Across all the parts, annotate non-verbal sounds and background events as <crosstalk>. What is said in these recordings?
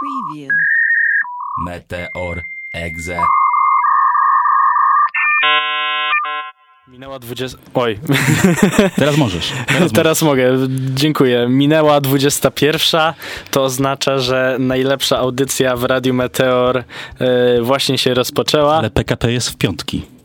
Preview. Meteor, Exe. Minęła 20. Oj, <laughs> Teraz możesz. <laughs> Teraz teraz mogę. Dziękuję. Minęła 21. To oznacza, że najlepsza audycja w Radiu Meteor e, właśnie się rozpoczęła. Ale PKP jest w piątki.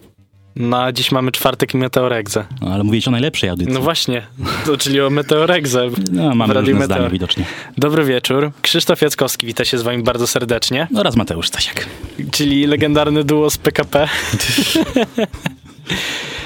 No, a dziś mamy czwartek i Meteoregze. No, ale mówić o najlepszej audycji. No właśnie, to, czyli o Meteoregze No, mamy różne Meteor. widocznie. Dobry wieczór. Krzysztof Jackowski, wita się z wami bardzo serdecznie. Oraz Mateusz Stasiak. Czyli legendarny duo z PKP. <laughs>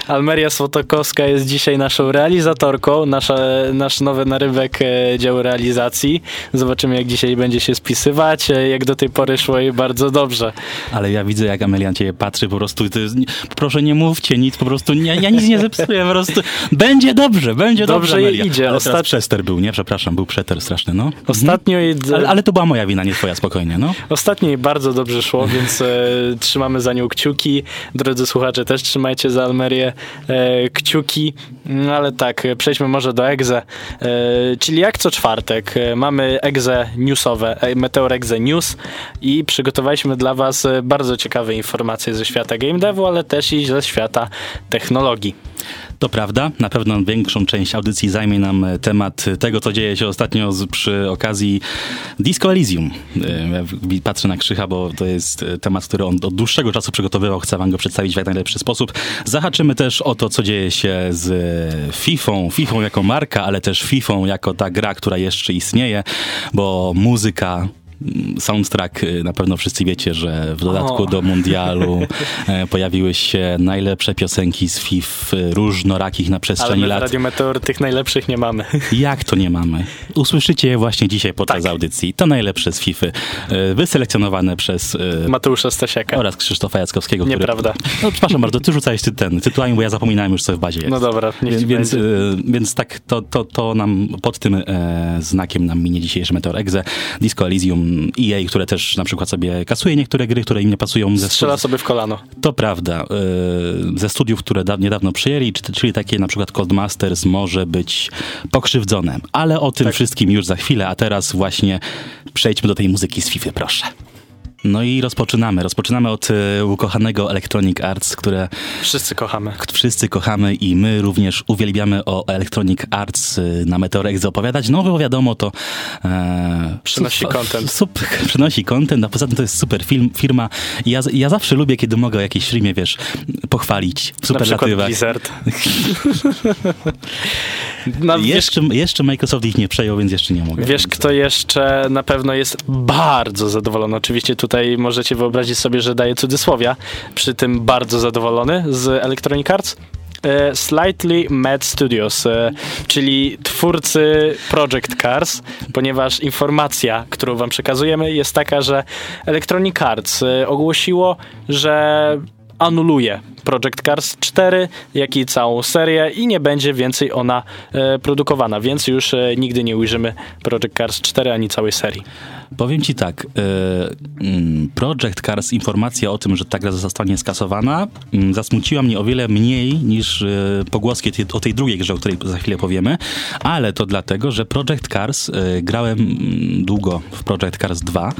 Almeria Słotokowska jest dzisiaj naszą realizatorką, nasza, nasz nowy narybek e, działu realizacji. Zobaczymy, jak dzisiaj będzie się spisywać. E, Jak do tej pory szło jej bardzo dobrze. Ale ja widzę, jak Amelia ciebie patrzy, po prostu jest, proszę nie mówcie nic, po prostu nie, ja nic nie zepsuję, po prostu będzie dobrze, będzie dobrze, Dobrze Amelia. idzie. Ale Ostat- przester był, nie? Przepraszam, był przeter straszny, no. Ostatnio jej, Ale, ale to była moja wina, nie twoja, spokojnie, no. Ostatnio jej bardzo dobrze szło, więc e, trzymamy za nią kciuki. Drodzy słuchacze, też trzymajcie za Almerię e, kciuki. No ale tak, przejdźmy może do Exe. E, czyli jak co czwartek e, mamy Exe newsowe, Meteor Exe News i przygotowaliśmy dla was bardzo ciekawe informacje ze świata game devu, ale też i ze świata technologii. To prawda, na pewno większą część audycji zajmie nam temat tego, co dzieje się ostatnio przy okazji Disco Elysium. Patrzę na Krzycha, bo to jest temat, który on od dłuższego czasu przygotowywał, chcę wam go przedstawić w jak najlepszy sposób. Zahaczymy też o to, co dzieje się z Fifą, Fifą jako marka, ale też Fifą jako ta gra, która jeszcze istnieje, bo muzyka Soundtrack, y, na pewno wszyscy wiecie, że w dodatku O. do mundialu e, pojawiły się najlepsze piosenki z FIF, y, różnorakich na Ale przestrzeni my w lat. Radio Meteor tych najlepszych nie mamy. <laughs> Jak to nie mamy? Usłyszycie je właśnie dzisiaj podczas Tak. audycji. To najlepsze z FIFA, wyselekcjonowane przez e, Mateusza Stasiaka. oraz Krzysztofa Jackowskiego. który- Nieprawda. <laughs> No przepraszam bardzo, ty rzucałeś ty ten tytułami, bo ja zapominałem już, co w bazie jest. No dobra, niech Więc, będzie. e, więc tak, to, to, to nam pod tym e, znakiem nam minie dzisiejszy Meteor Exe, Disco Elysium, EA, które też na przykład sobie kasuje niektóre gry, które im nie pasują ze Strzela sobie w kolano. to prawda. e, Ze studiów, które da, niedawno przyjęli, czy- czyli takie na przykład Codemasters może być pokrzywdzone. Ale o tym Tak. wszystkim już za chwilę, a teraz właśnie przejdźmy do tej muzyki z FIFA, proszę. No i rozpoczynamy. Rozpoczynamy od e, ukochanego Electronic Arts, które Wszyscy kochamy. wszyscy kochamy i my również uwielbiamy o Electronic Arts y, na Meteorek opowiadać. No bo wiadomo, to e, Przynosi content. Sup, <laughs> przynosi content, a poza tym to jest super film, firma. Ja, ja zawsze lubię, kiedy mogę o jakiejś firmie, wiesz, pochwalić w Na superlatywach. Blizzard. <laughs> No, wiesz, Jeszcze, jeszcze Microsoft ich nie przejął, więc jeszcze nie mogę. wiesz, kto jeszcze na pewno jest bardzo zadowolony. Oczywiście tutaj możecie wyobrazić sobie, że daję cudzysłowia. Przy tym bardzo zadowolony z Electronic Arts. E, Slightly Mad Studios, e, czyli twórcy Project Cars, ponieważ informacja, którą wam przekazujemy jest taka, że Electronic Arts e, ogłosiło, że anuluje Project Cars 4, jak i całą serię i nie będzie więcej ona produkowana, więc już nigdy nie ujrzymy Project Cars 4 ani całej serii. Powiem ci tak, e, mm, Project Cars, informacja o tym, że ta gra zostanie skasowana, mm, zasmuciła mnie o wiele mniej niż e, pogłoski o tej drugiej grze, o której za chwilę powiemy, ale to dlatego, że Project Cars, e, grałem mm, długo w Project Cars 2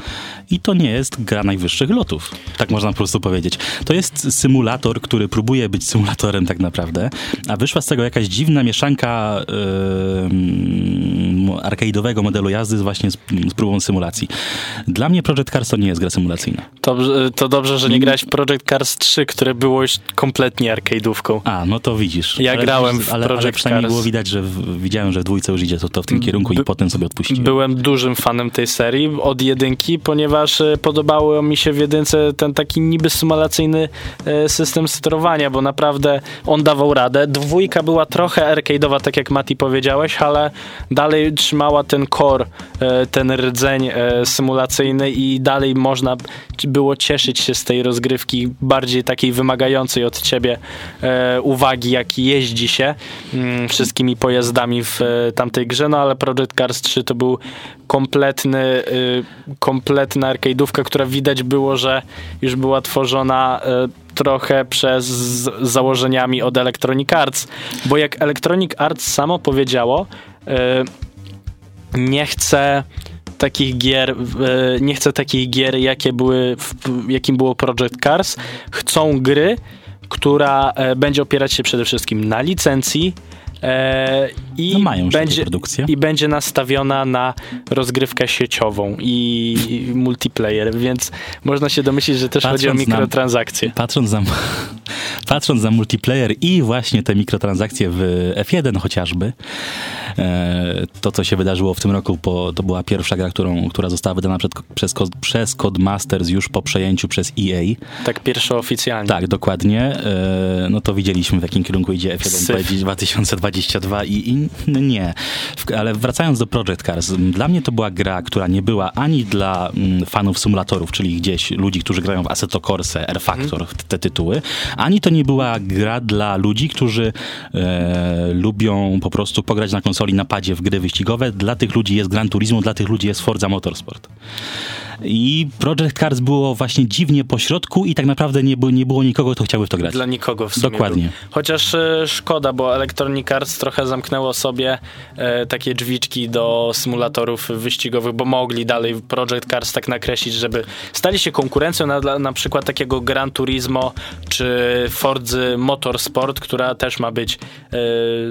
i to nie jest gra najwyższych lotów, tak można po prostu powiedzieć. To jest symulator, który próbuje być symulatorem tak naprawdę, a wyszła z tego jakaś dziwna mieszanka mm, arcade'owego modelu jazdy właśnie z, z próbą symulacji. Dla mnie Project Cars to nie jest gra symulacyjna. Dobrze, to dobrze, że nie grałeś w Project Cars 3, które było już kompletnie arcade'ówką. A, no to widzisz. Ja grałem w ale, ale Project przynajmniej Cars. było widać, że w, widziałem, że w dwójce już idzie to, to w tym kierunku i By- potem sobie odpuściłem. Byłem dużym fanem tej serii od jedynki, ponieważ e, podobało mi się w jedynce ten taki niby symulacyjny e, system sterowania, bo naprawdę on dawał radę. Dwójka była trochę arcade'owa, tak jak Mati powiedziałeś, ale dalej trzymała ten core, e, ten rdzeń symulacyjny i dalej można było cieszyć się z tej rozgrywki bardziej takiej wymagającej od ciebie e, uwagi, jak jeździ się mm, wszystkimi pojazdami w e, tamtej grze, no ale Project Cars 3 to był kompletny, y, kompletna arcade'ówka, która widać było, że już była tworzona y, trochę przez założeniami od Electronic Arts, bo jak Electronic Arts samo powiedziało, nie chce takich gier, e, nie chcę takich gier, jakie były, jakim było Project Cars. Chcą gry, która e, będzie opierać się przede wszystkim na licencji, E, I, no mają będzie, produkcję. I będzie nastawiona na rozgrywkę sieciową i, i multiplayer, więc można się domyślić, że też patrząc chodzi o mikrotransakcje. Na, patrząc, za, <laughs> patrząc za multiplayer i właśnie te mikrotransakcje w F1 chociażby, e, to co się wydarzyło w tym roku, bo to była pierwsza gra, którą, która została wydana przed, przez, przez Codemasters już po przejęciu przez EA. Tak, pierwsza oficjalnie. Tak, dokładnie. E, no to widzieliśmy w jakim kierunku idzie F1 2020 22 i, i nie. Ale wracając do Project Cars, dla mnie to była gra, która nie była ani dla fanów symulatorów, czyli gdzieś ludzi, którzy grają w Assetto Corsa, R Factor, mm. te tytuły, ani to nie była gra dla ludzi, którzy e, lubią po prostu pograć na konsoli na padzie w gry wyścigowe. Dla tych ludzi jest Gran Turismo, dla tych ludzi jest Forza Motorsport. I Project Cars było właśnie dziwnie po środku i tak naprawdę nie było, nie było nikogo, kto chciałby w to grać. Dla nikogo w sumie. Dokładnie. Był. Chociaż e, szkoda, bo Electronic Arts trochę zamknęło sobie e, takie drzwiczki do symulatorów wyścigowych, bo mogli dalej Project Cars tak nakreślić, żeby stali się konkurencją na, na przykład takiego Gran Turismo czy Fordzy Motorsport, która też ma być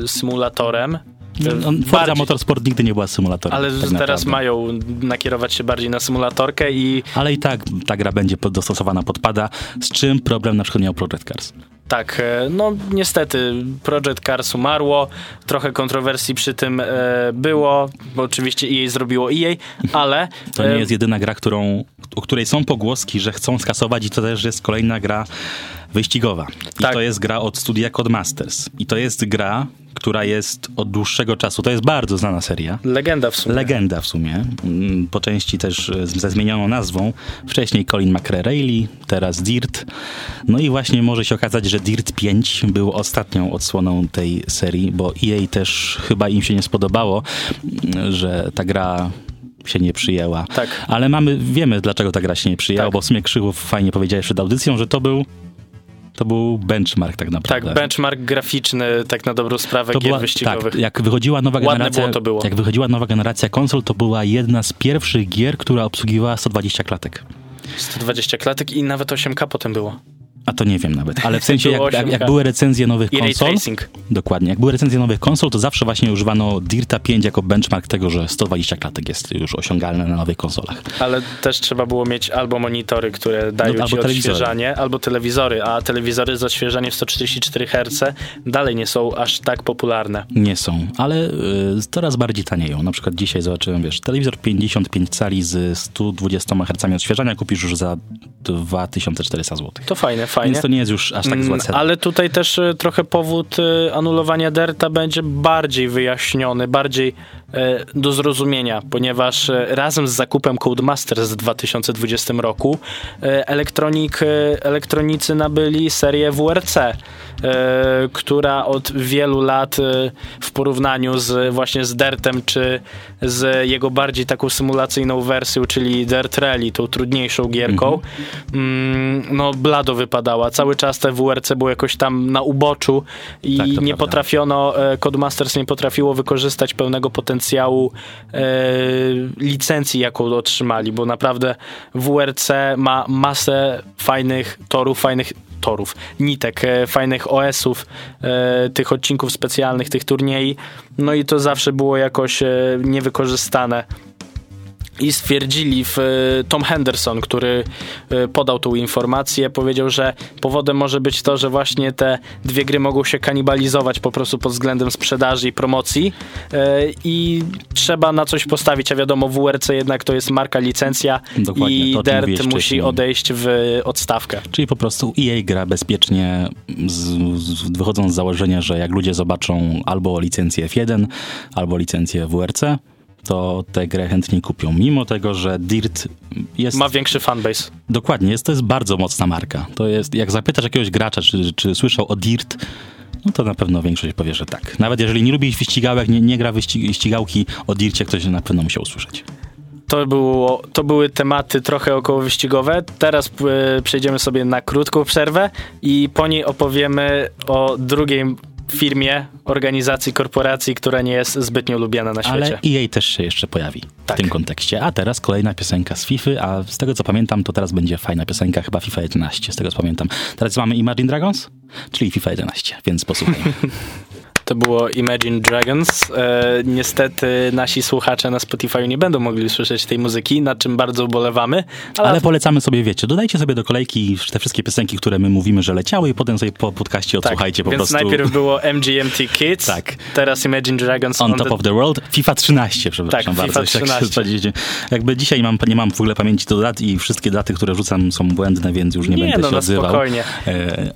e, symulatorem Forza bardziej. Motorsport nigdy nie była symulatorem. Ale tak teraz mają nakierować się bardziej na symulatorkę i... Ale i tak ta gra będzie dostosowana pod pada, z czym problem na przykład miał Project Cars. Tak, e, no niestety Project Cars umarło, trochę kontrowersji przy tym e, było, bo oczywiście EA zrobiło EA, ale... <laughs> To nie e, jest jedyna gra, którą, o której są pogłoski, że chcą skasować i to też jest kolejna gra wyścigowa. I tak. to jest gra od studia Codemasters. I to jest gra, która jest od dłuższego czasu. To jest bardzo znana seria. Legenda w sumie. Legenda w sumie. Mm, po części też ze zmienioną nazwą. Wcześniej Colin McRae teraz Dirt. No i właśnie może się okazać, że Dirt 5 był ostatnią odsłoną tej serii, bo EA też chyba im się nie spodobało, że ta gra się nie przyjęła. Tak. Ale mamy, wiemy dlaczego ta gra się nie przyjęła, tak. bo w sumie Krzychów fajnie powiedziałeś przed audycją, że to był to był benchmark tak naprawdę. Tak, benchmark graficzny, tak na dobrą sprawę to gier była, wyścigowych. Tak, jak wychodziła nowa Ładne generacja, było to było. jak wychodziła nowa generacja konsol, to była jedna z pierwszych gier, która obsługiwała 120 klatek. 120 klatek i nawet 8K potem było. A to nie wiem nawet, ale w <laughs> sensie jak, jak, jak były recenzje nowych konsol, dokładnie, jak były recenzje nowych konsol, to zawsze właśnie używano Dirta 5 jako benchmark tego, że 120 klatek jest już osiągalne na nowych konsolach. Ale też trzeba było mieć albo monitory, które dają no, ci odświeżanie, albo telewizory, a telewizory z odświeżaniem w 134 Hz dalej nie są aż tak popularne. Nie są, ale y, coraz bardziej tanieją. Na przykład dzisiaj zobaczyłem, wiesz, telewizor 55 cali z 120 Hz odświeżania kupisz już za 2400 zł. To fajne, fajnie. Więc to nie jest już aż tak zła mm, Ale tutaj też e, trochę powód e, anulowania Derta będzie bardziej wyjaśniony, bardziej e, do zrozumienia, ponieważ razem z zakupem Codemasters w 2020 roku elektronik, elektronicy nabyli serię WRC, która od wielu lat w porównaniu z właśnie z Dertem, czy z jego bardziej taką symulacyjną wersją, czyli Dirt Rally, tą trudniejszą gierką, mm -hmm. no blado wypada wyglądała. Cały czas te WRC było jakoś tam na uboczu i tak, nie prawda. potrafiono, e, Codemasters nie potrafiło wykorzystać pełnego potencjału e, licencji, jaką otrzymali, bo naprawdę WRC ma masę fajnych torów, fajnych torów, nitek, e, fajnych OS-ów, e, tych odcinków specjalnych, tych turniej. No i to zawsze było jakoś e, niewykorzystane i stwierdzili w, e, Tom Henderson, który e, podał tą informację, powiedział, że powodem może być to, że właśnie te dwie gry mogą się kanibalizować po prostu pod względem sprzedaży i promocji e, i trzeba na coś postawić, a wiadomo WRC jednak to jest marka, licencja Dokładnie, i Dirt musi odejść w odstawkę. Czyli po prostu EA gra bezpiecznie z, z, wychodząc z założenia, że jak ludzie zobaczą albo licencję F1, albo licencję WRC, to tę grę chętniej kupią. Mimo tego, że Dirt jest... Ma większy fanbase. Dokładnie, jest, to jest bardzo mocna marka. To jest, jak zapytasz jakiegoś gracza, czy, czy słyszał o Dirt, no to na pewno większość powie, że tak. Nawet jeżeli nie lubi wyścigałek, nie, nie gra wyścigałki o Dircie, ktoś na pewno musiał usłyszeć. To, było, to były tematy trochę około wyścigowe. Teraz y, przejdziemy sobie na krótką przerwę i po niej opowiemy o drugiej firmie, organizacji, korporacji, która nie jest zbytnio lubiana na świecie. Ale EA też się jeszcze pojawi Tak. w tym kontekście. A teraz kolejna piosenka z FIFA, a z tego co pamiętam, to teraz będzie fajna piosenka, chyba FIFA 11, z tego co pamiętam. Teraz mamy Imagine Dragons, czyli FIFA 11, więc posłuchajmy. <laughs> To było Imagine Dragons. E, niestety nasi słuchacze na Spotify nie będą mogli usłyszeć tej muzyki, nad czym bardzo ubolewamy. Ale, Ale polecamy sobie, wiecie, dodajcie sobie do kolejki te wszystkie piosenki, które my mówimy, że leciały i potem sobie po podcaście odsłuchajcie po Tak, więc prostu. najpierw było MGMT Kids, Tak. teraz Imagine Dragons On on top the... of the world, FIFA 13, przepraszam Tak, bardzo. FIFA jak się 13. powiedzieć. Jakby dzisiaj mam, nie mam w ogóle pamięci do dat i wszystkie daty, które rzucam są błędne, więc już nie, Nie, będę no, się na odzywał. spokojnie. E,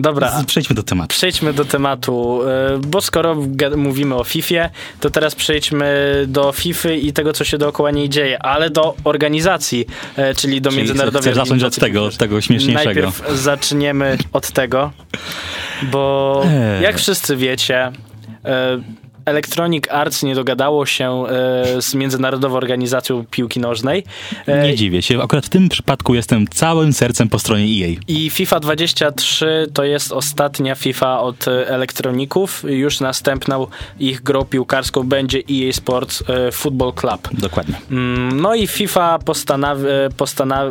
Dobra, Przejdźmy do tematu. Przejdźmy do tematu, e, bo skoro mówimy o FIFA, to teraz przejdźmy do FIFA i tego, co się dookoła niej dzieje, ale do organizacji, e, czyli do Czyli międzynarodowej chcesz zacząć od tego, od tego śmieszniejszego. Najpierw zaczniemy od tego, bo Eee. jak wszyscy wiecie, e, Electronic Arts nie dogadało się e, z Międzynarodową Organizacją Piłki Nożnej. E, Nie dziwię się, akurat w tym przypadku jestem całym sercem po stronie EA. I FIFA 23 to jest ostatnia FIFA od e, elektroników. Już następną ich grą piłkarską będzie EA Sports e, Football Club. Dokładnie. Mm, No i FIFA e,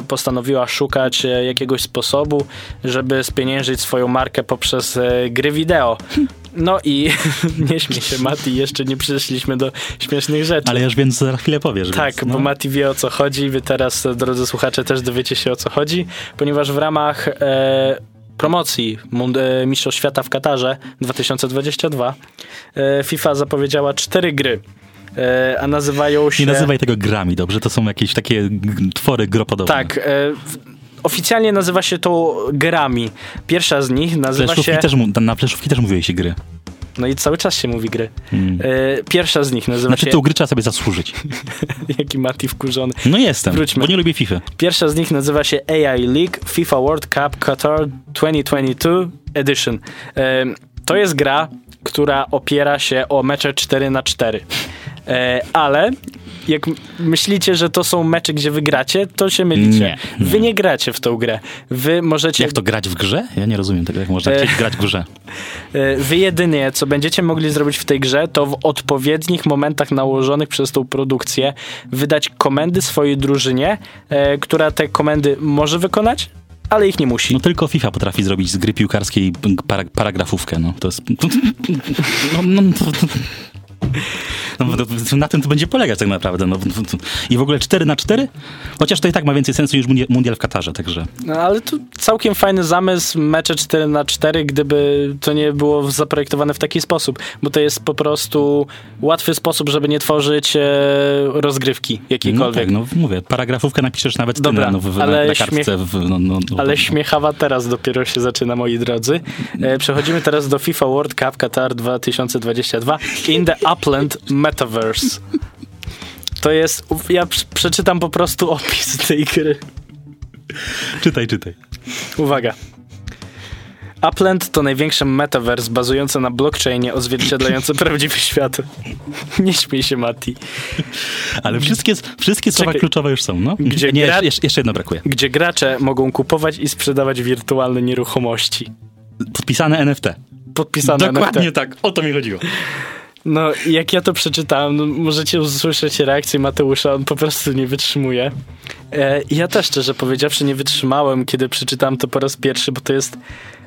postanowiła szukać e, jakiegoś sposobu, żeby spieniężyć swoją markę poprzez gry wideo. No i <laughs> nie śmiej się, Mati, jeszcze nie przyszliśmy do śmiesznych rzeczy. Ale już więc za chwilę powiesz. Tak, więc, no. bo Mati wie o co chodzi. Wy teraz, drodzy słuchacze, też dowiecie się o co chodzi, ponieważ w ramach e, promocji e, Mistrzostw Świata w Katarze 2022 e, FIFA zapowiedziała cztery gry. E, a nazywają się. Nie nazywaj tego grami, dobrze? To są jakieś takie twory gropodobne. Tak. E, oficjalnie nazywa się to grami. Pierwsza z nich nazywa się. też, na fleszówki też mówiłeś się gry. No i cały czas się mówi gry. E, pierwsza z nich nazywa Na się. tytuł gry trzeba sobie zasłużyć. <laughs> Jaki Mati wkurzony. No jestem, Wróćmy. bo nie lubię FIFA. Pierwsza z nich nazywa się AI League FIFA World Cup Qatar 2022 Edition. Em, To jest gra, która opiera się o mecze 4 na 4 E, Ale jak myślicie, że to są mecze, gdzie wy gracie, to się mylicie. Nie, nie. Wy nie gracie w tą grę. Wy możecie... Jak to grać w grze? Ja nie rozumiem tego, jak można E. grać w grze. <laughs> E, Wy jedynie, co będziecie mogli zrobić w tej grze, to w odpowiednich momentach nałożonych przez tą produkcję wydać komendy swojej drużynie, e, która te komendy może wykonać, ale ich nie musi. No tylko FIFA potrafi zrobić z gry piłkarskiej para, paragrafówkę, no. To jest... <laughs> No, no, no, no, no, na tym to będzie polegać tak naprawdę. No, I w ogóle 4 na 4 Chociaż to i tak ma więcej sensu niż mundia- mundial w Katarze, także... No, ale tu całkiem fajny zamysł, mecze 4 na 4 gdyby to nie było zaprojektowane w taki sposób, bo to jest po prostu łatwy sposób, żeby nie tworzyć e, rozgrywki No jakiejkolwiek. tak, no mówię, paragrafówkę napiszesz nawet ty Dobra, na, no, w, ale na kartce. W, no, no, no, Ale śmiechawa teraz dopiero się zaczyna, moi drodzy. E, przechodzimy teraz do FIFA World Cup Qatar 2022 in the Upland Metaverse. To jest, ja prz- przeczytam po prostu opis tej gry. Czytaj, czytaj. Uwaga. Upland to największy metaverse bazujący na blockchainie odzwierciedlający <laughs> prawdziwy świat. Nie śmiej się, Mati. Ale wszystkie, wszystkie słowa Czekaj. kluczowe już są, no. Gdzie nie, gra- jeszcze, jeszcze jedno brakuje. Gdzie gracze mogą kupować i sprzedawać wirtualne nieruchomości. Podpisane NFT. Podpisane Dokładnie NFT. tak, o to mi chodziło. No, jak ja to przeczytałem, no, możecie usłyszeć reakcję Mateusza, on po prostu nie wytrzymuje. E, ja też, szczerze powiedziawszy, nie wytrzymałem, kiedy przeczytałem to po raz pierwszy, bo to jest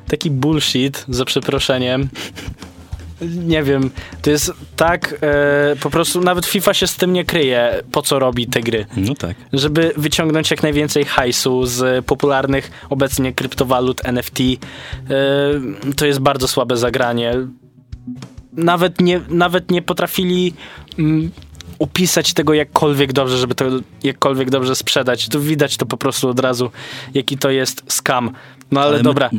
taki bullshit, za przeproszeniem. Nie wiem, to jest tak, e, po prostu nawet FIFA się z tym nie kryje, po co robi te gry. No tak. Żeby wyciągnąć jak najwięcej hajsu z popularnych obecnie kryptowalut NFT. E, to jest bardzo słabe zagranie. Nawet nie, nawet nie potrafili mm, opisać tego jakkolwiek dobrze, żeby to jakkolwiek dobrze sprzedać. Tu widać to po prostu od razu, jaki to jest scam. No ale, my- dobra.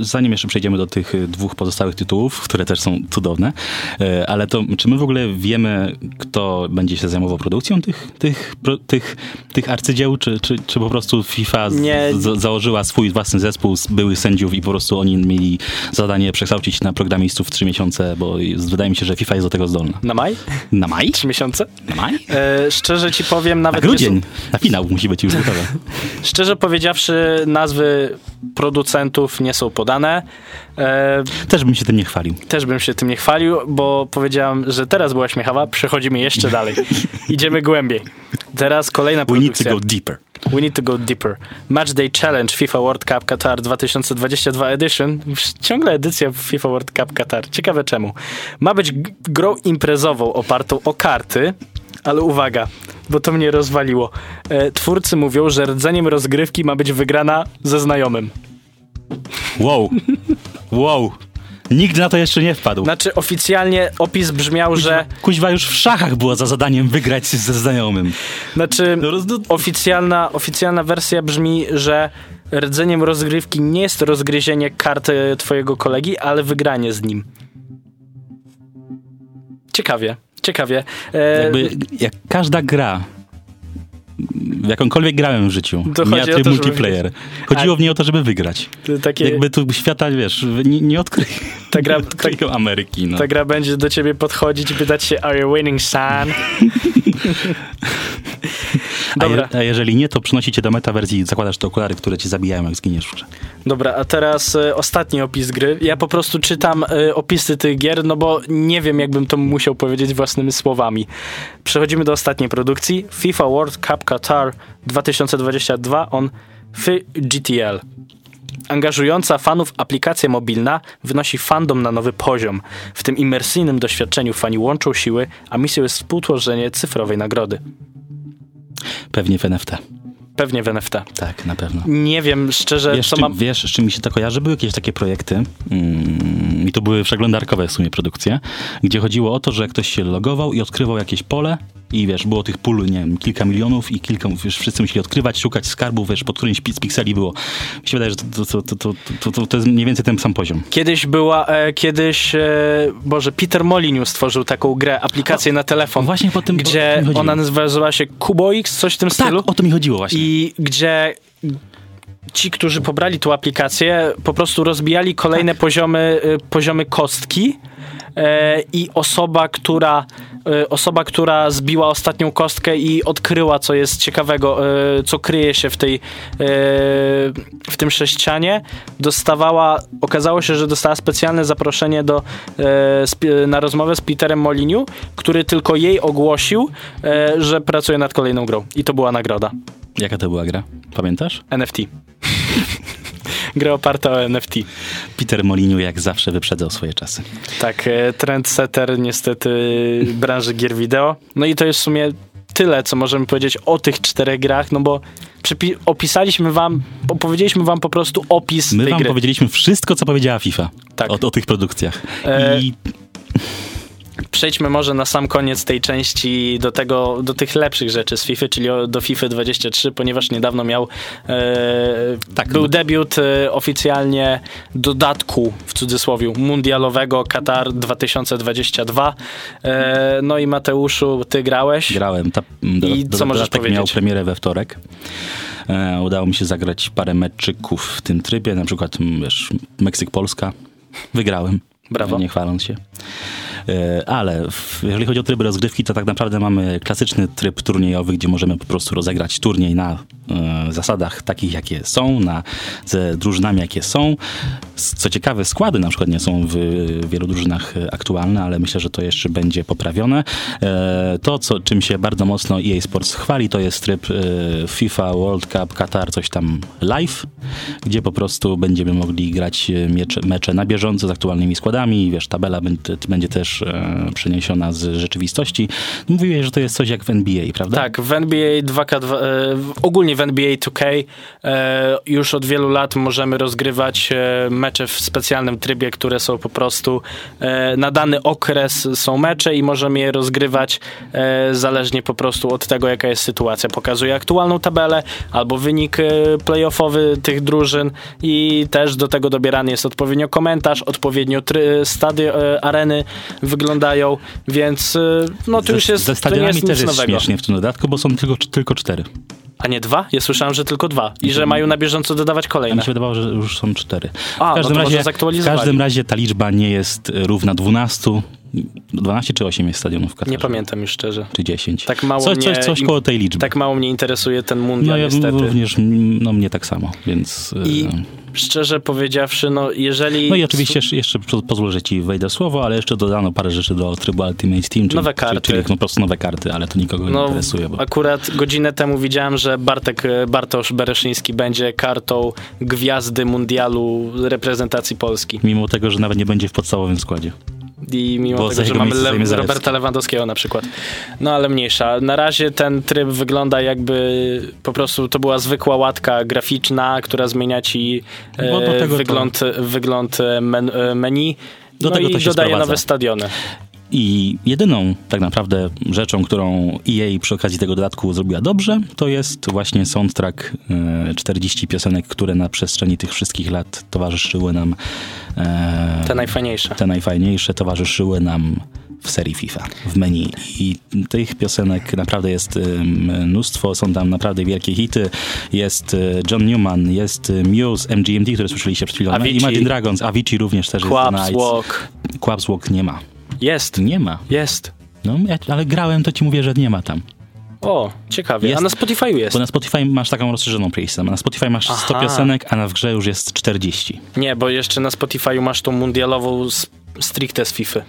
zanim jeszcze przejdziemy do tych y, dwóch pozostałych tytułów, które też są cudowne, e, ale to czy my w ogóle wiemy, kto będzie się zajmował produkcją tych, tych, tych, tych arcydzieł, czy, czy, czy po prostu FIFA z, Nie. założyła swój własny zespół z byłych sędziów i po prostu oni mieli zadanie przekształcić na programistów w trzy miesiące, bo wydaje mi się, że FIFA jest do tego zdolna. Na maj? Na maj? Trzy miesiące? Na maj? E, szczerze ci powiem, Na nawet nie grudzień. Na finał musi być już gotowe. <laughs> Szczerze powiedziawszy, nazwy pro, producentów nie są podane. E, Też bym się tym nie chwalił. też bym się tym nie chwalił, bo powiedziałam, że teraz była śmiechawa, przechodzimy jeszcze dalej. <laughs> Idziemy głębiej. Teraz kolejna We need to produkcja. go deeper. We need to go deeper. Matchday Challenge FIFA World Cup Qatar 2022 Edition. Ciągle edycja FIFA World Cup Qatar. Ciekawe czemu. Ma być grą imprezową opartą o karty, ale uwaga, bo to mnie rozwaliło. E, twórcy mówią, że rdzeniem rozgrywki ma być wygrana ze znajomym. Wow. Wow. Nikt na to jeszcze nie wpadł. Znaczy oficjalnie opis brzmiał, że... Kuźwa już w szachach było za zadaniem wygrać ze znajomym. Znaczy No, no- oficjalna, oficjalna wersja brzmi, że rdzeniem rozgrywki nie jest rozgryzienie karty twojego kolegi, ale wygranie z nim. Ciekawie, ciekawie. E, Jakby jak każda gra, w jakąkolwiek grałem w życiu, To chodzi o to, multiplayer. Chodziło w niej o to, żeby wygrać. takie, Jakby tu świata, wiesz, nie, nie odkryją, ta, gra, nie odkryją Ameryki. No. ta gra będzie do ciebie podchodzić i pytać się, are you winning, son? <laughs> a, je, Dobra, a jeżeli nie, to przynosi cię do metawersji i zakładasz te okulary, które cię zabijają, jak zginiesz w grze. dobra, a teraz e, ostatni opis gry. Ja po prostu czytam e, opisy tych gier, no bo nie wiem, jakbym to musiał powiedzieć własnymi słowami. Przechodzimy do ostatniej produkcji. FIFA World Cup Qatar 2022 on FGTL. Angażująca fanów aplikacja mobilna wynosi fandom na nowy poziom. W tym imersyjnym doświadczeniu fani łączą siły, a misją jest współtworzenie cyfrowej nagrody. Pewnie w NFT. Pewnie w NFT. Tak, na pewno. Nie wiem szczerze, Wiesz, co mam... wiesz, z czym mi się to kojarzy? Były jakieś takie projekty mm, i to były przeglądarkowe w sumie produkcje, gdzie chodziło o to, że ktoś się logował i odkrywał jakieś pole i wiesz, było tych pól, nie wiem, kilka milionów i kilka, wiesz, wszyscy musieli odkrywać, szukać skarbów, wiesz, pod którymś z pikseli było. Mi się wydaje, że to, to, to, to, to, jest mniej więcej ten sam poziom. Kiedyś była, e, kiedyś, e, Boże, Peter Molyneux stworzył taką grę, aplikację na telefon, Właśnie po tym- gdzie chodziło. ona nazywała się Kuboix, coś w tym Tak, stylu. o to mi chodziło właśnie. I gdzie ci, którzy pobrali tą aplikację, po prostu rozbijali kolejne Tak. poziomy, y, poziomy kostki i osoba, która y, osoba, która zbiła ostatnią kostkę i odkryła, co jest ciekawego, y, co kryje się w tej w tym sześcianie, dostawała, okazało się, że dostała specjalne zaproszenie do, e, na rozmowę z Peterem Moliniu, który tylko jej ogłosił, e, że pracuje nad kolejną grą. I to była nagroda. Jaka to była gra? Pamiętasz? NFT. <laughs> Gra oparta o NFT. Peter Moliniu jak zawsze wyprzedzał swoje czasy. Tak, e, trendsetter niestety branży gier wideo. No i to jest w sumie tyle, co możemy powiedzieć o tych czterech grach, no bo opisaliśmy wam, opowiedzieliśmy wam po prostu opis My tej wam gry. powiedzieliśmy wszystko, co powiedziała FIFA Tak. o, o tych produkcjach. E, I Przejdźmy może na sam koniec tej części do tego, do tych lepszych rzeczy z FIFA, czyli do FIFA 23, ponieważ niedawno miał e, Tak, był bo- debiut e, oficjalnie dodatku w cudzysłowie mundialowego Katar 2022. E, no i Mateuszu, ty grałeś. grałem. Ta, do, I do, co możesz powiedzieć? miał premierę we wtorek. E, udało mi się zagrać parę meczyków w tym trybie, na przykład m, wiesz, Meksyk-Polska. Wygrałem. Brawo. Nie chwaląc się. E, Ale jeżeli chodzi o tryby rozgrywki, to tak naprawdę mamy klasyczny tryb turniejowy, gdzie możemy po prostu rozegrać turniej na e, zasadach takich, jakie są, na, ze drużynami, jakie są. Co ciekawe, składy na przykład nie są w wielu drużynach aktualne, ale myślę, że to jeszcze będzie poprawione. E, To, co, czym się bardzo mocno EA Sports chwali, to jest tryb FIFA World Cup Qatar, coś tam live, gdzie po prostu będziemy mogli grać miecze, mecze na bieżąco z aktualnymi składami. Wiesz, tabela będzie też e, przeniesiona z rzeczywistości. Mówiłeś, że to jest coś jak w NBA, prawda? Tak, w NBA 2K2, e, ogólnie w NBA 2K e, już od wielu lat możemy rozgrywać mecze w specjalnym trybie, które są po prostu na dany okres są mecze i możemy je rozgrywać zależnie po prostu od tego, jaka jest sytuacja. Pokazuje aktualną tabelę albo wynik playoffowy tych drużyn i też do tego dobierany jest odpowiednio komentarz, odpowiednio try, stady, areny wyglądają, więc e, no to już jest, Ze stadionami też jest śmiesznie w tym dodatku, bo są tylko, tylko cztery. A nie dwa? Ja słyszałem, że tylko dwa. I że mają na bieżąco dodawać A kolejne. mi się wydawało, że już są cztery. A, w, każdym no to może razie, w każdym razie ta liczba nie jest równa 12, 12 czy 8 jest stadionów w Katarze? Nie pamiętam już szczerze. Czy 10? Tak mało coś, mnie, coś, coś koło tej liczby. Tak mało mnie interesuje ten mundial no ja niestety. również, no mnie tak samo, więc... I e, szczerze powiedziawszy, no jeżeli... No i oczywiście jeszcze- jeszcze po- pozwolę, że ci wejdę słowo, ale jeszcze dodano parę rzeczy do trybu Ultimate Team, czyli, Nowe karty. czyli, czyli no, po prostu nowe karty, ale to nikogo nie No, interesuje, bo akurat godzinę temu widziałem, że Bartek, e, Bartosz Bereszyński będzie kartą gwiazdy mundialu reprezentacji Polski. mimo tego, że nawet nie będzie w podstawowym składzie. I mimo Bo tego, że mamy Le-. Roberta Lewandowskiego na przykład. No ale mniejsza. Na razie ten tryb wygląda jakby po prostu to była zwykła łatka graficzna, która zmienia ci e, tego to- wygląd, wygląd e, men, e, menu. Do no tego i to się dodaje sprowadza. nowe stadiony. I jedyną tak naprawdę rzeczą, którą EA przy okazji tego dodatku zrobiła dobrze, to jest właśnie soundtrack e, 40 piosenek, które na przestrzeni tych wszystkich lat towarzyszyły nam. e, Te najfajniejsze. te najfajniejsze towarzyszyły nam w serii FIFA, w menu. I tych piosenek naprawdę jest e, mnóstwo, są tam naprawdę wielkie hity. Jest e, John Newman, jest e, Muse, MGMT, które słyszeliście przed chwilą, Avicii. Imagine Dragons, Avicii również też jest. Quaps Nights. Walk. Quaps Walk nie ma. Jest. Nie ma. Jest. No, ja, ale grałem, to ci mówię, że nie ma tam. O, ciekawie. Jest- A na Spotify jest. Bo na Spotify masz taką rozszerzoną playlistę. Na Spotify masz 100 Aha. piosenek, a na w grze już jest 40. Nie, bo jeszcze na Spotify masz tą mundialową s- stricte z FIFA.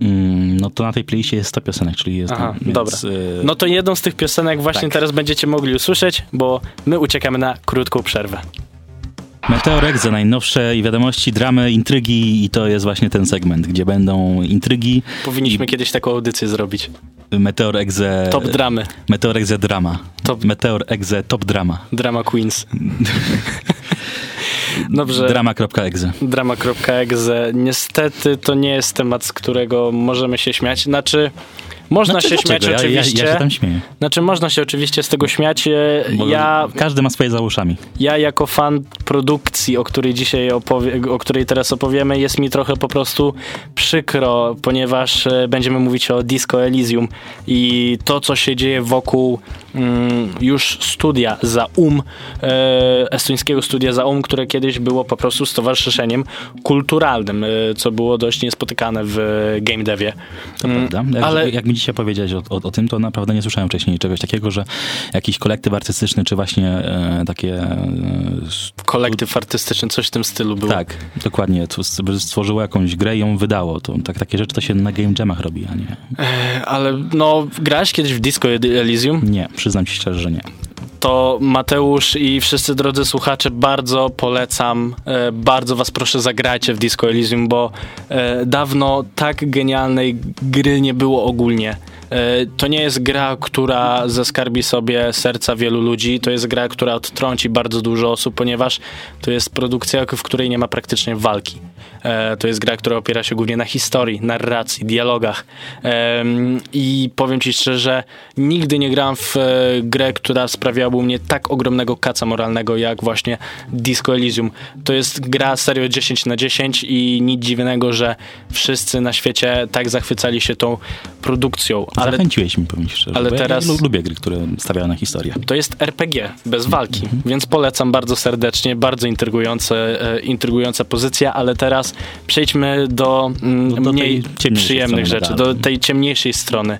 Mm, no to na tej playliście jest 100 piosenek, czyli jest Aha, tam, dobra. y, No to jedną z tych piosenek właśnie Tak. teraz będziecie mogli usłyszeć, bo my uciekamy na krótką przerwę. Meteorek za najnowsze i wiadomości, dramy, intrygi i to jest właśnie ten segment, gdzie będą intrygi. Powinniśmy kiedyś taką audycję zrobić. Meteor Exe... Top dramy. Meteor Exe Drama. Top- Meteor Exe Top Drama. Drama Queens. <laughs> Dobrze. Drama.exe. Drama.exe. Niestety to nie jest temat, z którego możemy się śmiać. Znaczy, można Znaczy, się śmiać dlaczego? Ja, ja, oczywiście. ja się tam śmieję. Znaczy, można się oczywiście z tego śmiać. E, Bo Ja Każdy ma swoje za uszami. Ja jako fan produkcji, o której dzisiaj opowie, o której teraz opowiemy, jest mi trochę po prostu przykro, ponieważ e, będziemy mówić o Disco Elysium i to, co się dzieje wokół już studia Zaum, e, estońskiego studia Zaum, które kiedyś było po prostu stowarzyszeniem kulturalnym, e, co było dość niespotykane w game devie. To Mm, prawda. Jak, ale- jak mi dzisiaj powiedziałeś o, o, o tym, to naprawdę nie słyszałem wcześniej czegoś takiego, że jakiś kolektyw artystyczny, czy właśnie e, takie... E, Kolektyw artystyczny, coś w tym stylu było. tak, dokładnie. Stworzyło jakąś grę i ją wydało. To, tak, takie rzeczy to się na game jamach robi, a nie... E, Ale no, grałeś kiedyś w Disco Elysium? Nie, przyznam ci szczerze, że nie. to Mateusz i wszyscy drodzy słuchacze bardzo polecam, e, bardzo was proszę zagrajcie w Disco Elysium, bo e, dawno tak genialnej gry nie było ogólnie. E, To nie jest gra, która zaskarbi sobie serca wielu ludzi, to jest gra, która odtrąci bardzo dużo osób, ponieważ to jest produkcja, w której nie ma praktycznie walki. E, To jest gra, która opiera się głównie na historii, narracji, dialogach. Em, I powiem ci szczerze, nigdy nie grałem w e, grę, która sprawiałaby u mnie tak ogromnego kaca moralnego, jak właśnie Disco Elysium. To jest gra serio 10 na 10 i nic dziwnego, że wszyscy na świecie tak zachwycali się tą produkcją. Ale Zachęciłeś mi, powiem szczerze. ale teraz- Ja lu- lubię gry, które stawiają na historię. to jest RPG, bez walki, więc polecam bardzo serdecznie, bardzo intrygujące, e, intrygująca pozycja, ale teraz przejdźmy do, mm, Do- do mniej przyjemnych rzeczy, do tej ciemniejszej strony,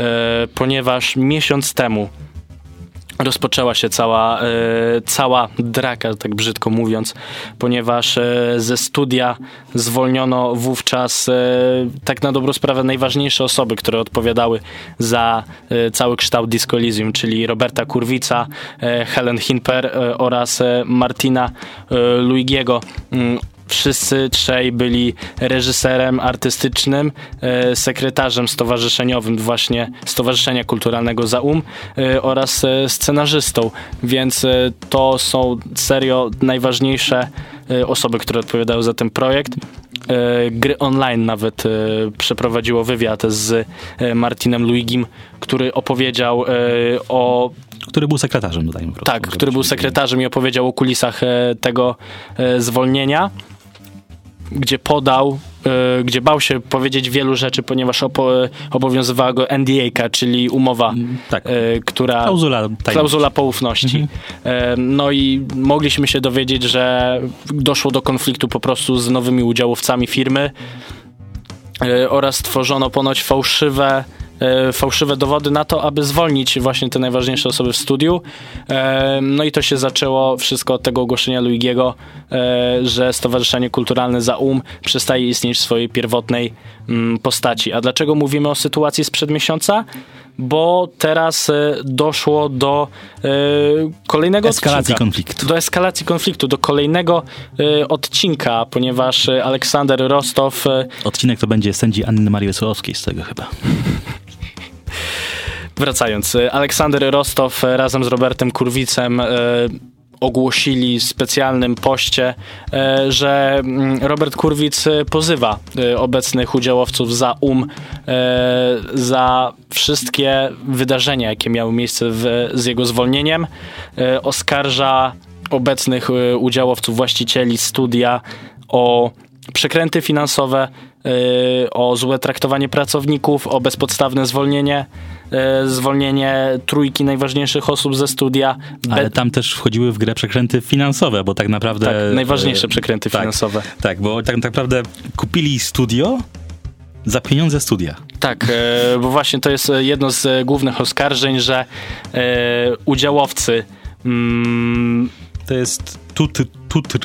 e, ponieważ miesiąc temu rozpoczęła się cała, e, cała draka, tak brzydko mówiąc, ponieważ e, ze studia zwolniono wówczas e, tak na dobrą sprawę najważniejsze osoby, które odpowiadały za cały kształt Disco Elysium, czyli Roberta Kurwica, Helen Hinper e, oraz Martina Luigiego. Wszyscy trzej byli reżyserem artystycznym, e, sekretarzem stowarzyszeniowym właśnie Stowarzyszenia Kulturalnego Zaum e, oraz e, scenarzystą, więc to są serio najważniejsze osoby, które odpowiadały za ten projekt. Gry online nawet przeprowadziło wywiad z Martinem Luigim, który opowiedział o Który był sekretarzem, dodajmy tak, który był sekretarzem i opowiedział o kulisach tego zwolnienia, gdzie podał, e, gdzie bał się powiedzieć wielu rzeczy, ponieważ opo- obowiązywała go NDA, czyli umowa, Tak, e, która klauzula klauzula poufności. E, No i mogliśmy się dowiedzieć, że doszło do konfliktu po prostu z nowymi udziałowcami firmy. oraz tworzono ponoć fałszywe fałszywe dowody na to, aby zwolnić właśnie te najważniejsze osoby w studiu. E, No i to się zaczęło wszystko od tego ogłoszenia Luigiego, e, że Stowarzyszenie Kulturalne za Um przestaje istnieć w swojej pierwotnej mm, postaci. A dlaczego mówimy o sytuacji sprzed miesiąca? Bo teraz e, doszło do e, kolejnego Eskalacji odcinka. konfliktu. Do eskalacji konfliktu, do kolejnego e, odcinka, ponieważ Aleksander Rostow Odcinek to będzie sędzi Anny Marii Wesołowskiej z tego chyba. Wracając, Aleksander Rostow razem z Robertem Kurwicem ogłosili w specjalnym poście, e, że mm, Robert Kurwic e, pozywa e, obecnych udziałowców za um za wszystkie wydarzenia, jakie miały miejsce w, z jego zwolnieniem. Oskarża obecnych udziałowców, właścicieli studia o przekręty finansowe, o złe traktowanie pracowników, o bezpodstawne zwolnienie, e, zwolnienie trójki najważniejszych osób ze studia. Ale tam też wchodziły w grę przekręty finansowe, bo tak naprawdę... tak, najważniejsze e, przekręty tak, finansowe. Tak, bo tak naprawdę kupili studio za pieniądze studia. Tak, e, bo właśnie to jest jedno z głównych oskarżeń, że udziałowcy mm, To jest tutr, tutr,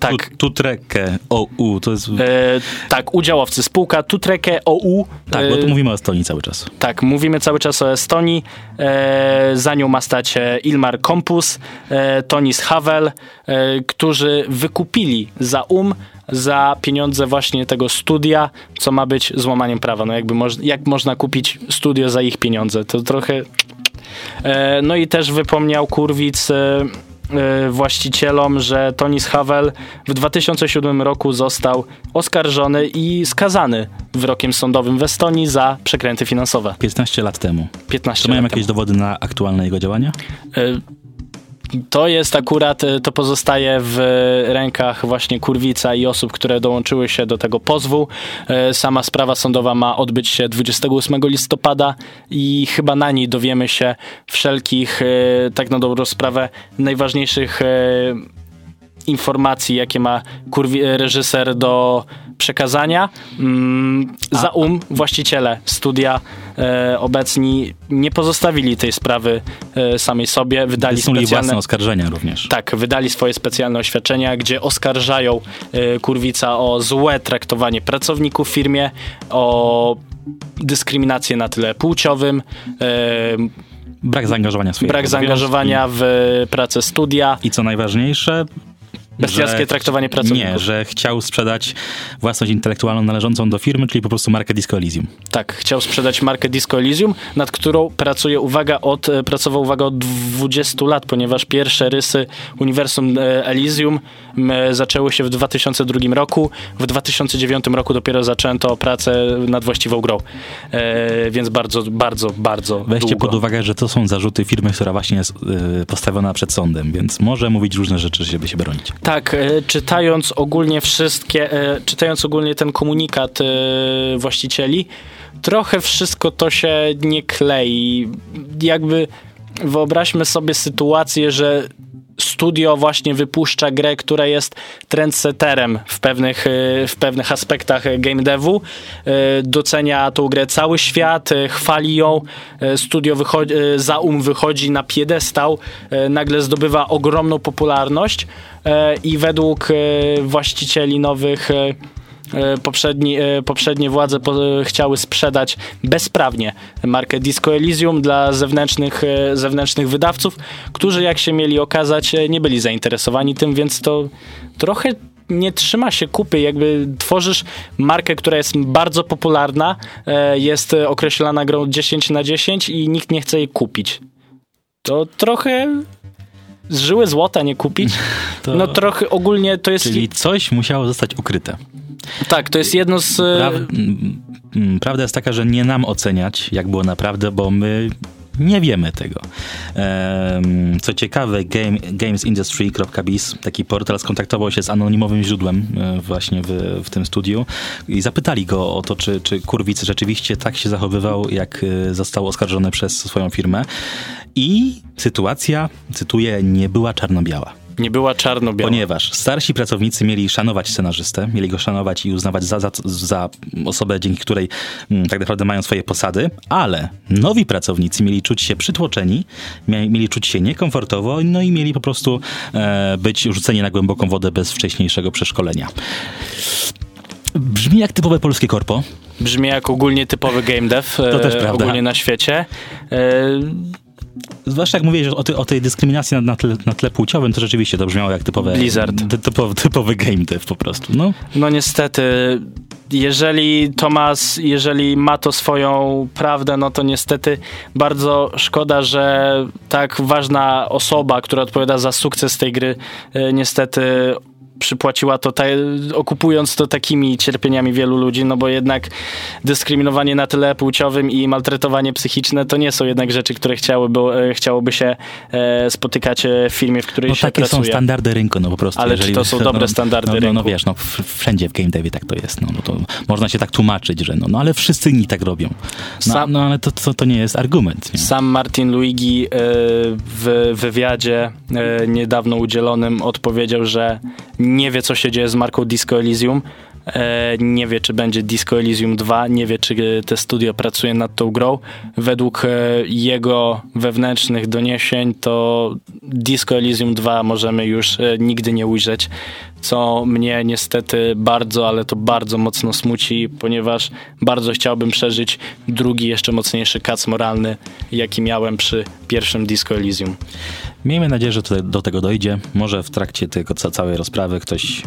tak, tut, tutreke OU, to jest... e, tak, udziałowcy, spółka Tutreke OU. tak, bo tu e, mówimy o Estonii cały czas. Tak, mówimy cały czas o Estonii. E, za nią ma stać e, Ilmar Kompus, e, Tonis Havel, e, którzy wykupili za um, za pieniądze właśnie tego studia, co ma być złamaniem prawa. No jakby moż, jak można kupić studio za ich pieniądze? To trochę... No i też wypomniał Kurwic właścicielom, że Tonis Havel w 2007 roku został oskarżony i skazany wyrokiem sądowym w Estonii za przekręty finansowe. 15 lat temu. 15 To mają jakieś temu. dowody na aktualne jego działania? To jest akurat, e, to pozostaje w rękach właśnie Kurwica i osób, które dołączyły się do tego pozwu. E, Sama sprawa sądowa ma odbyć się 28 listopada i chyba na niej dowiemy się wszelkich, e, tak na dobrą sprawę, najważniejszych informacji, jakie ma reżyser do przekazania. Mm, za um właściciele studia e, obecni nie pozostawili tej sprawy e, samej sobie, wydali Wysnuli specjalne... własne oskarżenia również. Tak, wydali swoje specjalne oświadczenia, gdzie oskarżają e, Kurwica o złe traktowanie pracowników w firmie, o dyskryminację na tyle płciowym, e, Brak zaangażowania w brak zaangażowania w pracę studia, I co najważniejsze, bestialskie że- traktowanie pracowników. Nie, że chciał sprzedać własność intelektualną należącą do firmy, czyli po prostu markę Disco Elysium. Tak, chciał sprzedać markę Disco Elysium, nad którą pracuje, uwaga, od, e, pracował, uwaga, od 20 lat, ponieważ pierwsze rysy Uniwersum e, Elysium zaczęły się w 2002 roku. W 2009 roku dopiero zaczęto pracę nad właściwą grą. E, więc bardzo, bardzo, bardzo Weźcie długo. pod uwagę, że to są zarzuty firmy, która właśnie jest y, postawiona przed sądem, więc może mówić różne rzeczy, żeby się bronić. Tak, e, czytając ogólnie wszystkie, e, czytając ogólnie ten komunikat e, właścicieli, trochę wszystko to się nie klei. Jakby wyobraźmy sobie sytuację, że studio właśnie wypuszcza grę, która jest trendsetterem w pewnych, e, w pewnych aspektach game devu. E, Docenia tą grę cały świat, e, chwali ją. Studio wychodzi, za um wychodzi na piedestał, nagle zdobywa ogromną popularność i według właścicieli nowych poprzedni, e, poprzednie władze po, chciały sprzedać bezprawnie markę Disco Elysium dla zewnętrznych, e, zewnętrznych wydawców, którzy jak się mieli okazać e, nie byli zainteresowani tym, więc to trochę nie trzyma się kupy, jakby tworzysz markę, która jest bardzo popularna, e, jest e, określana grą 10 na 10 i nikt nie chce jej kupić. To trochę z żyły złota nie kupić. <laughs> To- No trochę ogólnie to jest... Czyli coś musiało zostać ukryte. Tak, to jest jedno z... Praw, prawda jest taka, że nie nam oceniać, jak było naprawdę, bo my nie wiemy tego. Co ciekawe, game, gamesindustry.biz, taki portal, skontaktował się z anonimowym źródłem e, właśnie w, w tym studiu i zapytali go o to, czy, czy Kurwic rzeczywiście tak się zachowywał, jak e, został oskarżony przez swoją firmę. I sytuacja, cytuję, nie była czarno-biała. Nie była czarno-biała. Ponieważ starsi pracownicy mieli szanować scenarzystę, mieli go szanować i uznawać za, za, za osobę, dzięki której m, tak naprawdę mają swoje posady, ale nowi pracownicy mieli czuć się przytłoczeni, mieli czuć się niekomfortowo, no i mieli po prostu e, być rzuceni na głęboką wodę bez wcześniejszego przeszkolenia. Brzmi jak typowe polskie korpo. Brzmi jak ogólnie typowy game dev. To też e, prawda. Ogólnie na świecie. E, Zwłaszcza jak mówiłeś o, ty, o tej dyskryminacji na, na, tle, na tle płciowym, to rzeczywiście to brzmiało jak typowe, Blizzard. ty- typowy, typowy game dev po prostu. No, No niestety, jeżeli Tomas, jeżeli ma to swoją prawdę, no to niestety bardzo szkoda, że tak ważna osoba, która odpowiada za sukces tej gry, e, niestety przypłaciła to, okupując to takimi cierpieniami wielu ludzi, no bo jednak dyskryminowanie na tyle płciowym i maltretowanie psychiczne to nie są jednak rzeczy, które chciałyby, e, chciałoby się e, spotykać e, w firmie, w której no się takie pracuje. są standardy rynku, no po prostu. Ale czy to są dobre no, <laughs> standardy no, no, no rynku? wiesz, no wszędzie w game devie tak to jest, no, no to można się tak tłumaczyć, że no, no ale wszyscy inni tak robią. No, Sam- no ale to, to, to nie jest argument. Nie? Sam Martin Luigi e, w wywiadzie e, niedawno udzielonym odpowiedział, że nie wie, co się dzieje z marką Disco Elysium. E, Nie wie, czy będzie Disco Elysium 2, nie wie, czy e, te studio pracuje nad tą grą. Według e, jego wewnętrznych doniesień, to Disco Elysium 2 możemy już nigdy nie ujrzeć, co mnie niestety bardzo, ale to bardzo mocno smuci, ponieważ bardzo chciałbym przeżyć drugi, jeszcze mocniejszy kac moralny, jaki miałem przy pierwszym Disco Elysium. Miejmy nadzieję, że do tego dojdzie. Może w trakcie tego ca- całej rozprawy ktoś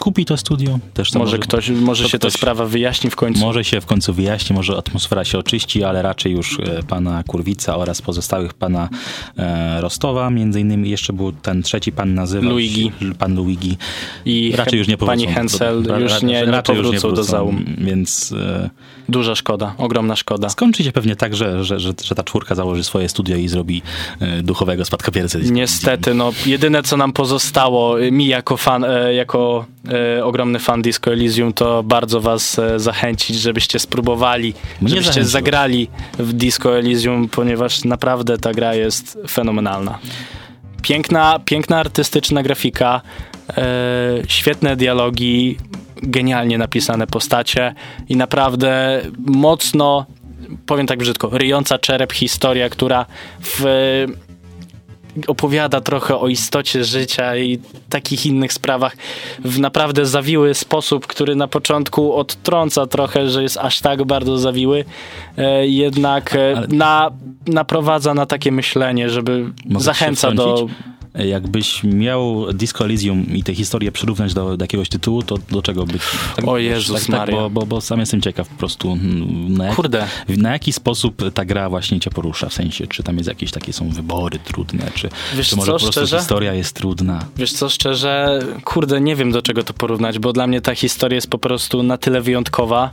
kupi to studio. Też to Może, ktoś, może to się ta ktoś- sprawa wyjaśni w końcu. Może się w końcu wyjaśni, może atmosfera się oczyści, ale raczej już e, pana Kurwica oraz pozostałych pana e, Rostowa, między innymi jeszcze był ten trzeci pan nazywał Luigi. pan Luigi. I Raczej już nie powrócą. pani Hensel do- już nie, nie raczej już powrócą do zału. Więc e, Duża szkoda, ogromna szkoda. skończy się pewnie tak, że, że, że, że ta czwórka założy swoje studio i zrobi e, duchowego spadkobiercę. Niestety, no jedyne co nam pozostało, y, mi jako fan, e, jako e, ogromny fan Disco Elysium, to bardzo was e, zachęcić, żebyście spróbowali, Mnie żebyście zachęciło. zagrali w Disco Elysium, ponieważ naprawdę ta gra jest fenomenalna. Piękna, piękna artystyczna grafika, e, świetne dialogi, genialnie napisane postacie i naprawdę mocno, powiem tak brzydko, ryjąca czerep historia, która w opowiada trochę o istocie życia i takich innych sprawach w naprawdę zawiły sposób, który na początku odtrąca trochę, że jest aż tak bardzo zawiły, e, jednak e, Ale- na, naprowadza na takie myślenie, żeby Mogę zachęca do... Jakbyś miał Disco Elysium i tę historię przyrównać do, do jakiegoś tytułu, to do czego by... Tak, O Jezus Maria. bo, bo, bo sam jestem ciekaw po prostu, mm, na, jak, Kurde, na jaki sposób ta gra właśnie cię porusza, w sensie, czy tam jest jakieś takie są wybory trudne, czy, Wiesz czy może co, po prostu szczerze? historia jest trudna. Wiesz co, szczerze, kurde, nie wiem do czego to porównać, bo dla mnie ta historia jest po prostu na tyle wyjątkowa,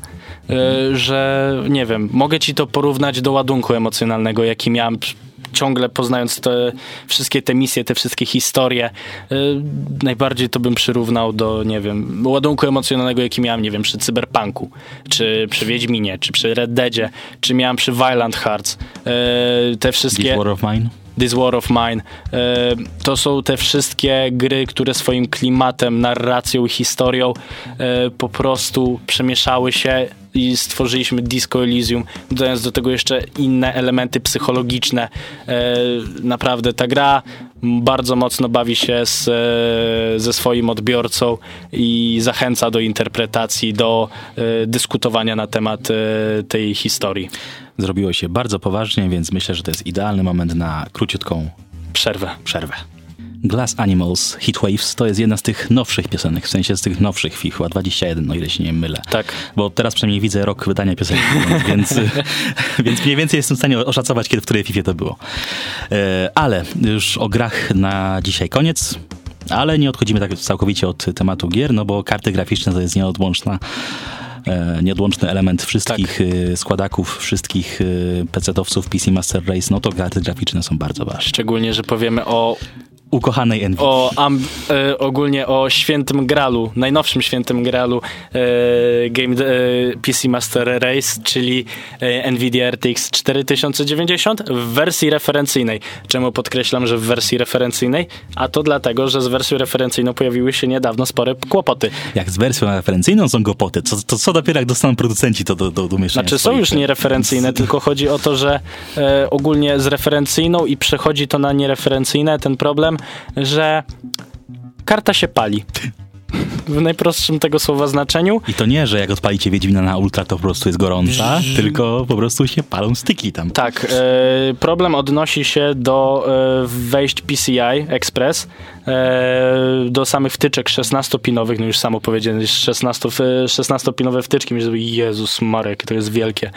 y, że nie wiem, mogę ci to porównać do ładunku emocjonalnego, jaki miałem ciągle poznając te wszystkie te misje, te wszystkie historie. Y, najbardziej to bym przyrównał do, nie wiem, ładunku emocjonalnego, jaki miałem, nie wiem, przy Cyberpunku, czy przy Wiedźminie, czy przy Red Deadzie, czy miałem przy Violent Hearts. Y, te wszystkie... This War of Mine? This War of Mine. E, To są te wszystkie gry, które swoim klimatem, narracją i historią po prostu przemieszały się i stworzyliśmy Disco Elysium, dodając do tego jeszcze inne elementy psychologiczne. E, Naprawdę ta gra bardzo mocno bawi się z, e, ze swoim odbiorcą i zachęca do interpretacji, do e, dyskutowania na temat tej historii. Zrobiło się bardzo poważnie, więc myślę, że to jest idealny moment na króciutką Przerwę. przerwę. Glass Animals Heatwaves to jest jedna z tych nowszych piosenek, w sensie z tych nowszych chwil, chyba 21, o ile się nie mylę. Tak. Bo teraz przynajmniej widzę rok wydania piosenki, <laughs> więc, więc mniej więcej jestem w stanie oszacować, kiedy w której FIFA to było. E, Ale już o grach na dzisiaj koniec. Ale nie odchodzimy tak całkowicie od tematu gier, no bo karty graficzne to jest nieodłączna e, nieodłączny element wszystkich e, składaków, wszystkich PC-owców PC Master Race, no to karty graficzne są bardzo ważne. Szczególnie, że powiemy o ukochanej Nvidia. o e, ogólnie o świętym gralu, najnowszym świętym gralu e, Game e, PC Master Race, czyli Nvidia RTX 4090 w wersji referencyjnej. Czemu podkreślam, że w wersji referencyjnej? A to dlatego, że z wersją referencyjną pojawiły się niedawno spore kłopoty. Jak z wersją referencyjną są głupoty, to, to co dopiero jak dostaną producenci to do, do, do Znaczy są już niereferencyjne, tylko chodzi o to, że ogólnie z referencyjną i przechodzi to na niereferencyjne ten problem, że karta się pali. W najprostszym tego słowa znaczeniu. I to nie, że jak odpalicie Wiedźmina na ultra, to po prostu jest gorąca, tylko po prostu się palą styki tam. Tak, e, problem odnosi się do e, wejść PCI Express, e, do samych wtyczek 16-pinowych, no już samo powiedziałem, 16, w- 16-pinowe wtyczki, myślę, Jezus Marek, to jest wielkie.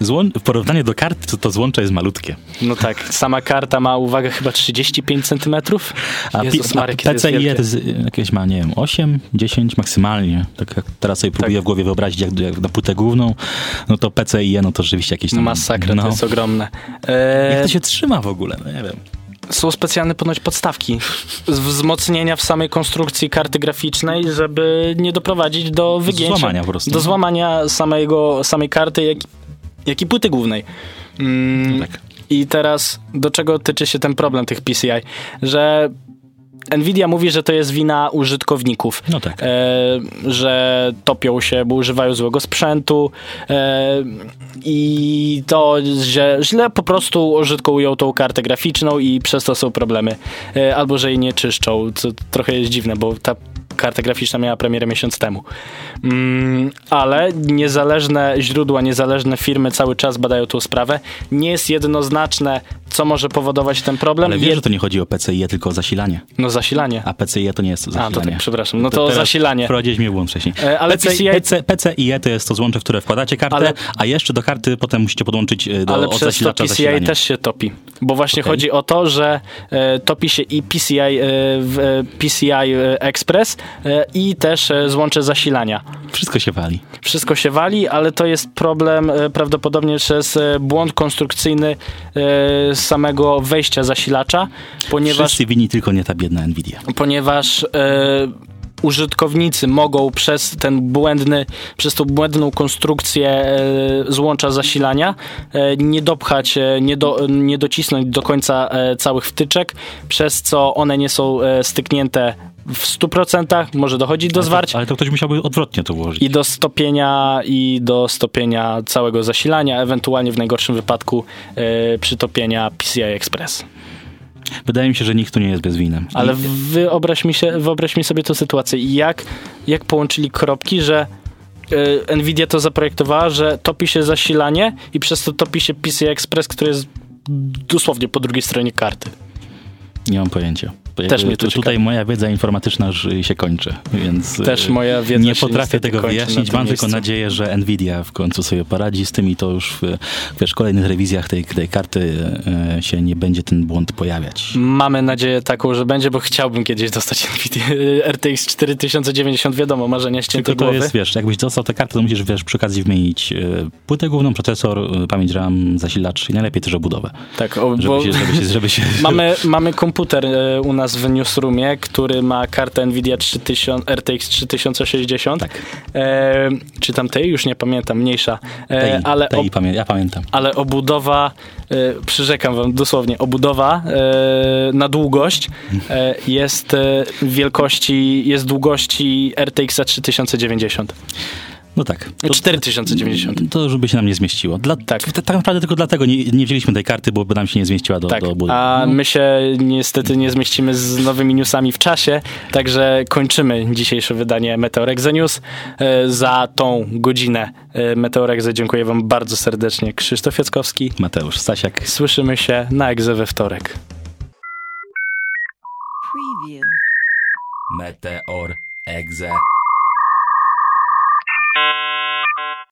Złą, w porównaniu do karty, to, to złącze jest malutkie. No tak, sama karta ma, uwaga, chyba 35 centymetrów. A, Jezus pi- a Marek, PCIe to jest jakieś ma, nie wiem, 8, 10 maksymalnie. Tak jak teraz sobie próbuję w głowie wyobrazić, jak, jak na płutę główną, no to PCIe, no to rzeczywiście jakieś tam... Masakra, no. to jest ogromne. Jak E, to się trzyma w ogóle? No nie wiem. Są specjalne ponoć podstawki wzmocnienia w samej konstrukcji karty graficznej, żeby nie doprowadzić do wygięcia. złamania po prostu. Do złamania samego, samej karty, jak, jak i płyty głównej. Mm, Tak. I teraz do czego tyczy się ten problem tych PCI? Że Nvidia mówi, że to jest wina użytkowników. No tak. E, że topią się, bo używają złego sprzętu e, i to, że źle po prostu użytkują tą kartę graficzną i przez to są problemy. E, albo, że jej nie czyszczą, co trochę jest dziwne, bo ta karta graficzna miała premierę miesiąc temu. Mm, ale niezależne źródła, niezależne firmy cały czas badają tą sprawę. Nie jest jednoznaczne, co może powodować ten problem. Ale wiesz, Jed- że to nie chodzi o PCIe, tylko o zasilanie. No zasilanie. A PCIe to nie jest A, zasilanie. to tak, przepraszam. No to, teraz zasilanie. Wprowadziłeś mnie w błąd wcześniej. E, ale PC, PCI PC, PCIe to jest to złącze, w które wkładacie kartę, Ale- a jeszcze do karty potem musicie podłączyć e, do Ale od przez to zasilacza PCI zasilanie. też się topi. Bo właśnie Okej. chodzi o to, że e, topi się i PCI, e, w, e, PCI e, Express e, i też e, złącze zasilania. Wszystko się wali. Wszystko się wali, ale to jest problem prawdopodobnie przez błąd konstrukcyjny samego wejścia zasilacza, ponieważ Wszyscy winni, tylko nie ta biedna Nvidia. ponieważ użytkownicy mogą przez ten błędny, przez tą błędną konstrukcję e, złącza zasilania e, nie dopchać, e, nie, do, nie docisnąć do końca całych wtyczek, przez co one nie są styknięte w 100%, może dochodzić do Ale zwarć to, ale to ktoś musiałby odwrotnie to ułożyć. i do stopienia i do stopienia całego zasilania, ewentualnie w najgorszym wypadku przytopienia PCI Express. Wydaje mi się, że nikt tu nie jest bez winy. Ale wyobraź mi, się, wyobraź mi sobie tę sytuację. Jak, jak połączyli kropki, że e, Nvidia to zaprojektowała, że topi się zasilanie i przez to topi się PCI Express, który jest dosłownie po drugiej stronie karty. Nie mam pojęcia. Też mnie to Tutaj moja wiedza informatyczna już się kończy, więc Też e, moja wiedza nie potrafię tego wyjaśnić. Mam miejscu. tylko nadzieję, że Nvidia w końcu sobie poradzi z tym i to już w wiesz, kolejnych rewizjach tej, tej karty e, się nie będzie ten błąd pojawiać. Mamy nadzieję taką, że będzie, bo chciałbym kiedyś dostać Nvidia <laughs> RTX 4090, wiadomo, marzenia ścięte Tylko to głowy. jest, wiesz, jakbyś dostał tę kartę, to musisz, wiesz, przy okazji wymienić płytę główną, procesor, pamięć RAM, zasilacz i najlepiej też obudowę. Tak, o, Żeby bo się, żeby się, żeby się <laughs> mamy, mamy komputer u nas w Newsroomie, który ma kartę Nvidia 3000, RTX 3060. Tak. E, czy tam tej? Już nie pamiętam, mniejsza. E, tej, ale, tej ob, pamię- ja pamiętam. ale obudowa, e, przyrzekam wam dosłownie, obudowa e, na długość e, jest e, wielkości, jest długości RTX 3090. No tak. To, 4090. to już by się nam nie zmieściło. Dla, Tak. tak. tak naprawdę tylko dlatego nie, nie wzięliśmy tej karty, bo by nam się nie zmieściła do, Tak, do a my się niestety nie zmieścimy z nowymi newsami w czasie, także kończymy dzisiejsze wydanie Meteorex News. E, Za tą godzinę e, Meteorex dziękuję wam bardzo serdecznie. Krzysztof Jackowski. Mateusz Stasiak. Słyszymy się na Egze we wtorek. Preview. Meteor Exe.